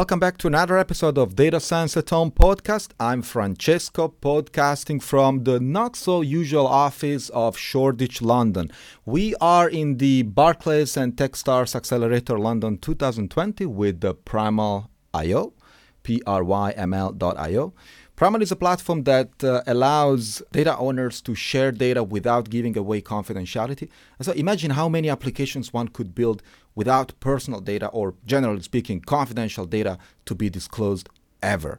Welcome back to another episode of Data Science at Home podcast. I'm Francesco, podcasting from the not so usual office of Shoreditch, London. We are in the Barclays and Techstars Accelerator London 2020 with the Prymal IO, P R Y M L.io. Prymal is a platform that uh, allows data owners to share data without giving away confidentiality. And so imagine how many applications one could build without personal data or, generally speaking, confidential data to be disclosed ever.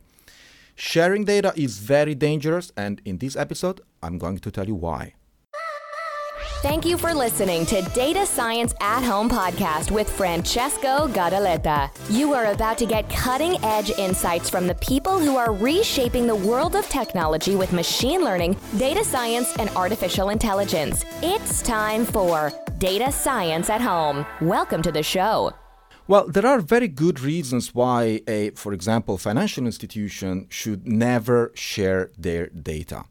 Sharing data is very dangerous, and in this episode, I'm going to tell you why. Thank you for listening to Data Science at Home podcast with Francesco Gadaletta. You are about to get cutting edge insights from the people who are reshaping the world of technology with machine learning, data science, and artificial intelligence. It's time for Data Science at Home. Welcome to the show. Well, there are very good reasons why a, for example, financial institution should never share their data.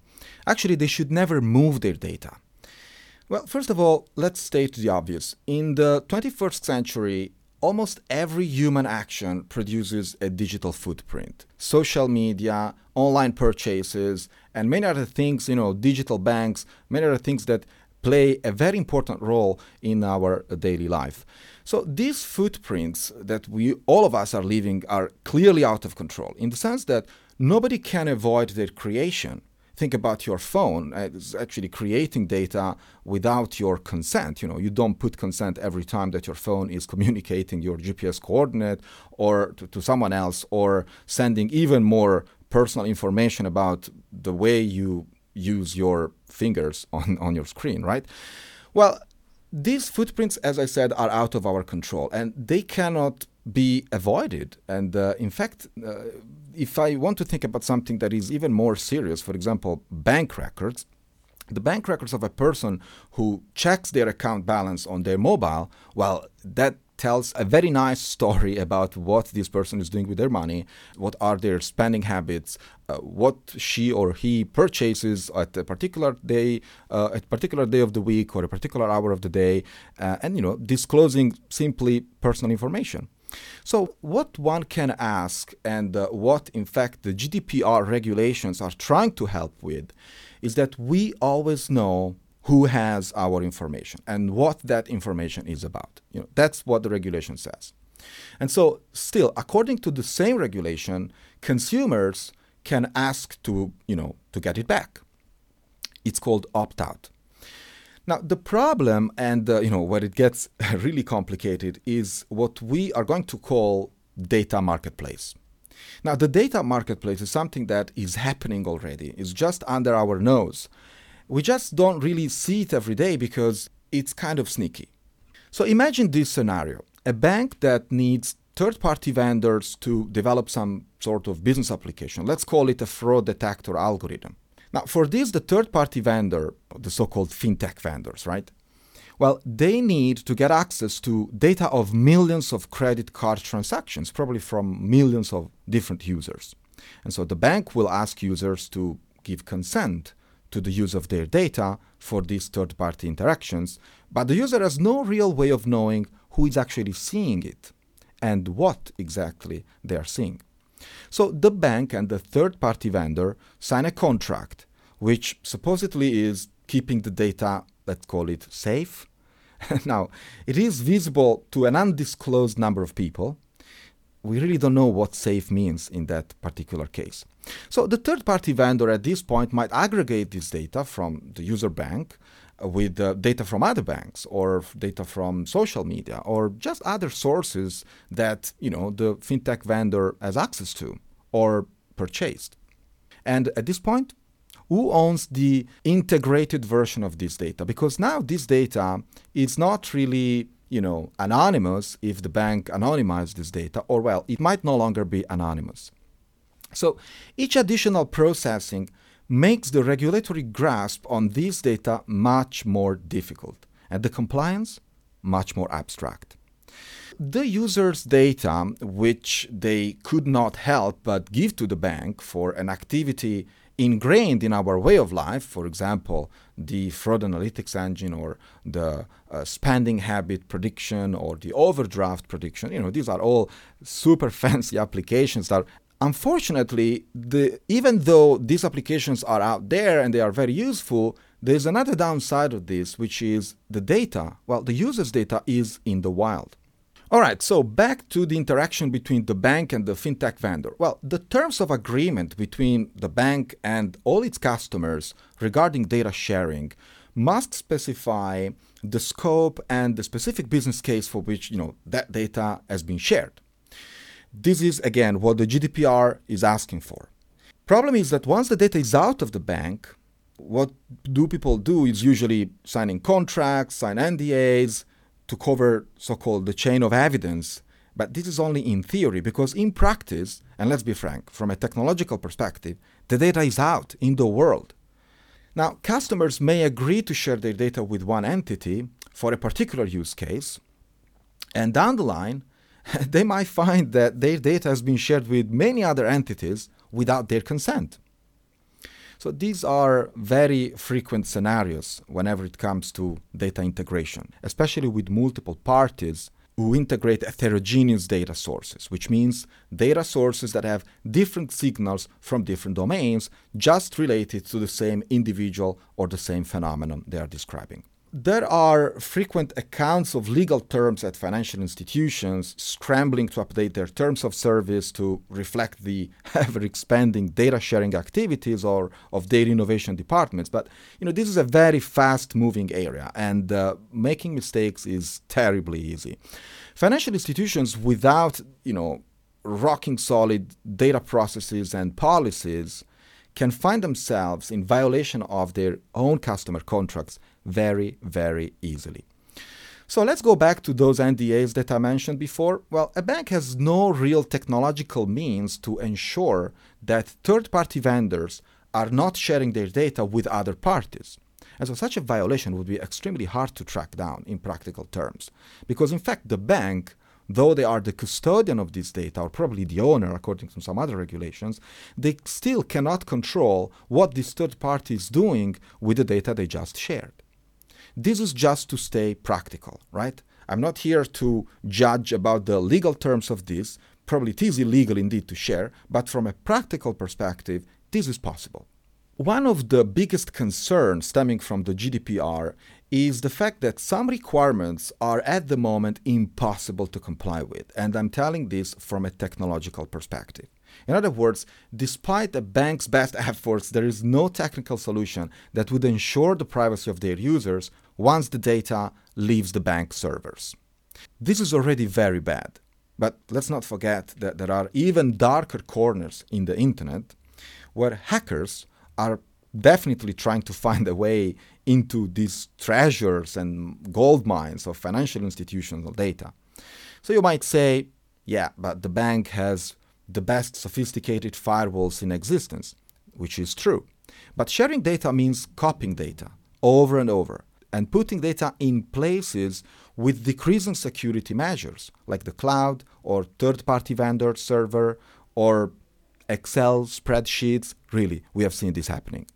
Actually, they should never move their data. Well, first of all, let's state the obvious. In the 21st century, almost every human action produces a digital footprint. Social media, online purchases, and many other things, you know, digital banks, many other things that play a very important role in our daily life. So these footprints that we all of us are leaving are clearly out of control in the sense that nobody can avoid their creation think about your phone it's actually creating data without your consent. You know you don't put consent every time that your phone is communicating your gps coordinate or to, to someone else or sending even more personal information about the way you use your fingers on, on your screen right? Well these footprints as i said are out of our control and they cannot be avoided and uh, in fact uh, if I want to think about something that is even more serious, for example, bank records, the bank records of a person who checks their account balance on their mobile, well, that tells a very nice story about what this person is doing with their money, what are their spending habits, uh, what she or he purchases at a particular day, uh, at a particular day of the week or a particular hour of the day, uh, and you know, disclosing simply personal information. So, what one can ask, and uh, what in fact the GDPR regulations are trying to help with, is that we always know who has our information and what that information is about. You know, that's what the regulation says. And so, still, according to the same regulation, consumers can ask to, you know, to get it back. It's called opt out. Now, the problem, and uh, you know where it gets really complicated, is what we are going to call data marketplace. Now, the data marketplace is something that is happening already. It's just under our nose. We just don't really see it every day because it's kind of sneaky. So imagine this scenario: a bank that needs third-party vendors to develop some sort of business application. Let's call it a fraud detector algorithm. Now, for this, the third party vendor, the so called fintech vendors, right? Well, they need to get access to data of millions of credit card transactions, probably from millions of different users. And so the bank will ask users to give consent to the use of their data for these third party interactions, but the user has no real way of knowing who is actually seeing it and what exactly they are seeing. So the bank and the third party vendor sign a contract which supposedly is keeping the data, let's call it safe. now, it is visible to an undisclosed number of people. We really don't know what safe means in that particular case. So, the third party vendor at this point might aggregate this data from the user bank uh, with uh, data from other banks or data from social media or just other sources that you know the fintech vendor has access to or purchased and at this point who owns the integrated version of this data? Because now this data is not really you know, anonymous if the bank anonymized this data, or well, it might no longer be anonymous. So each additional processing makes the regulatory grasp on this data much more difficult, and the compliance much more abstract. The user's data, which they could not help but give to the bank for an activity ingrained in our way of life, for example, the fraud analytics engine or the uh, spending habit prediction or the overdraft prediction, you know, these are all super fancy applications that unfortunately, the, even though these applications are out there and they are very useful, there's another downside of this, which is the data. Well, the user's data is in the wild. All right, so back to the interaction between the bank and the fintech vendor. Well, the terms of agreement between the bank and all its customers regarding data sharing must specify the scope and the specific business case for which, you know, that data has been shared. This is again what the GDPR is asking for. Problem is that once the data is out of the bank, what do people do is usually signing contracts, sign NDAs, to cover so-called the chain of evidence but this is only in theory because in practice and let's be frank from a technological perspective the data is out in the world. Now customers may agree to share their data with one entity for a particular use case and down the line they might find that their data has been shared with many other entities without their consent so these are very frequent scenarios whenever it comes to data integration, especially with multiple parties who integrate heterogeneous data sources, which means data sources that have different signals from different domains just related to the same individual or the same phenomenon they are describing. There are frequent accounts of legal terms at financial institutions scrambling to update their terms of service to reflect the ever expanding data sharing activities or of data innovation departments. But you know, this is a very fast moving area and uh, making mistakes is terribly easy. Financial institutions without, you know, rocking solid data processes and policies can find themselves in violation of their own customer contracts very, very easily. So let's go back to those NDAs that I mentioned before. Well, a bank has no real technological means to ensure that third party vendors are not sharing their data with other parties. And so such a violation would be extremely hard to track down in practical terms. Because in fact, the bank, though they are the custodian of this data, or probably the owner according to some other regulations, they still cannot control what this third party is doing with the data they just shared. This is just to stay practical, right? I'm not here to judge about the legal terms of this. Probably it is illegal indeed to share, but from a practical perspective, this is possible. One of the biggest concerns stemming from the GDPR is the fact that some requirements are at the moment impossible to comply with. And I'm telling this from a technological perspective. In other words, despite the bank's best efforts, there is no technical solution that would ensure the privacy of their users once the data leaves the bank servers. This is already very bad. But let's not forget that there are even darker corners in the internet where hackers are definitely trying to find a way into these treasures and gold mines of financial institutional data. So you might say, yeah, but the bank has the best sophisticated firewalls in existence, which is true. But sharing data means copying data over and over and putting data in places with decreasing security measures, like the cloud or third party vendor server or Excel spreadsheets. Really, we have seen this happening.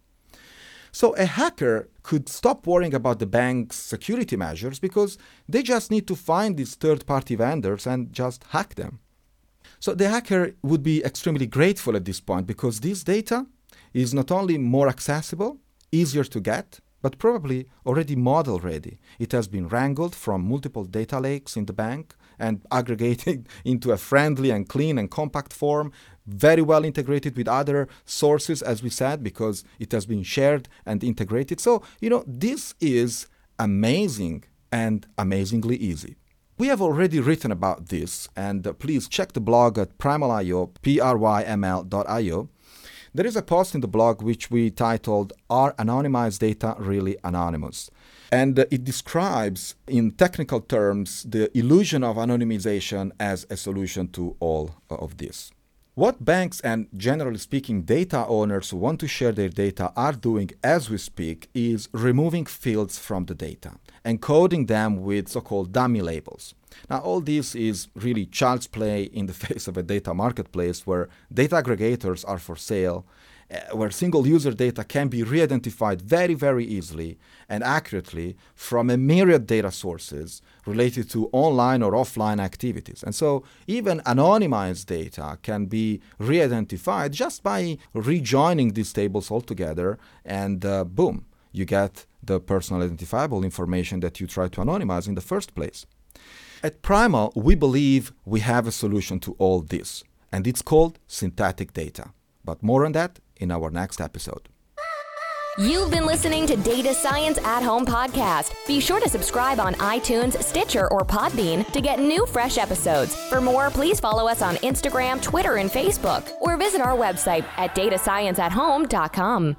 So a hacker could stop worrying about the bank's security measures because they just need to find these third party vendors and just hack them. So the hacker would be extremely grateful at this point because this data is not only more accessible, easier to get, but probably already model ready. It has been wrangled from multiple data lakes in the bank and aggregated into a friendly and clean and compact form, very well integrated with other sources, as we said, because it has been shared and integrated. So, you know, this is amazing and amazingly easy. We have already written about this, and uh, please check the blog at prymal.io, P-R-Y-M-L.io. There is a post in the blog which we titled Are Anonymized Data Really Anonymous? And uh, it describes, in technical terms, the illusion of anonymization as a solution to all of this. What banks and, generally speaking, data owners who want to share their data are doing as we speak is removing fields from the data, encoding them with so called dummy labels. Now, all this is really child's play in the face of a data marketplace where data aggregators are for sale uh, where single user data can be re-identified very, very easily and accurately from a myriad data sources related to online or offline activities. And so even anonymized data can be re-identified just by rejoining these tables all together and uh, boom, you get the personal identifiable information that you try to anonymize in the first place. At Prymal, we believe we have a solution to all this, and it's called synthetic data. But more on that in our next episode. You've been listening to Data Science at Home podcast. Be sure to subscribe on iTunes, Stitcher, or Podbean to get new fresh episodes. For more, please follow us on Instagram, Twitter, and Facebook, or visit our website at datascienceathome.com.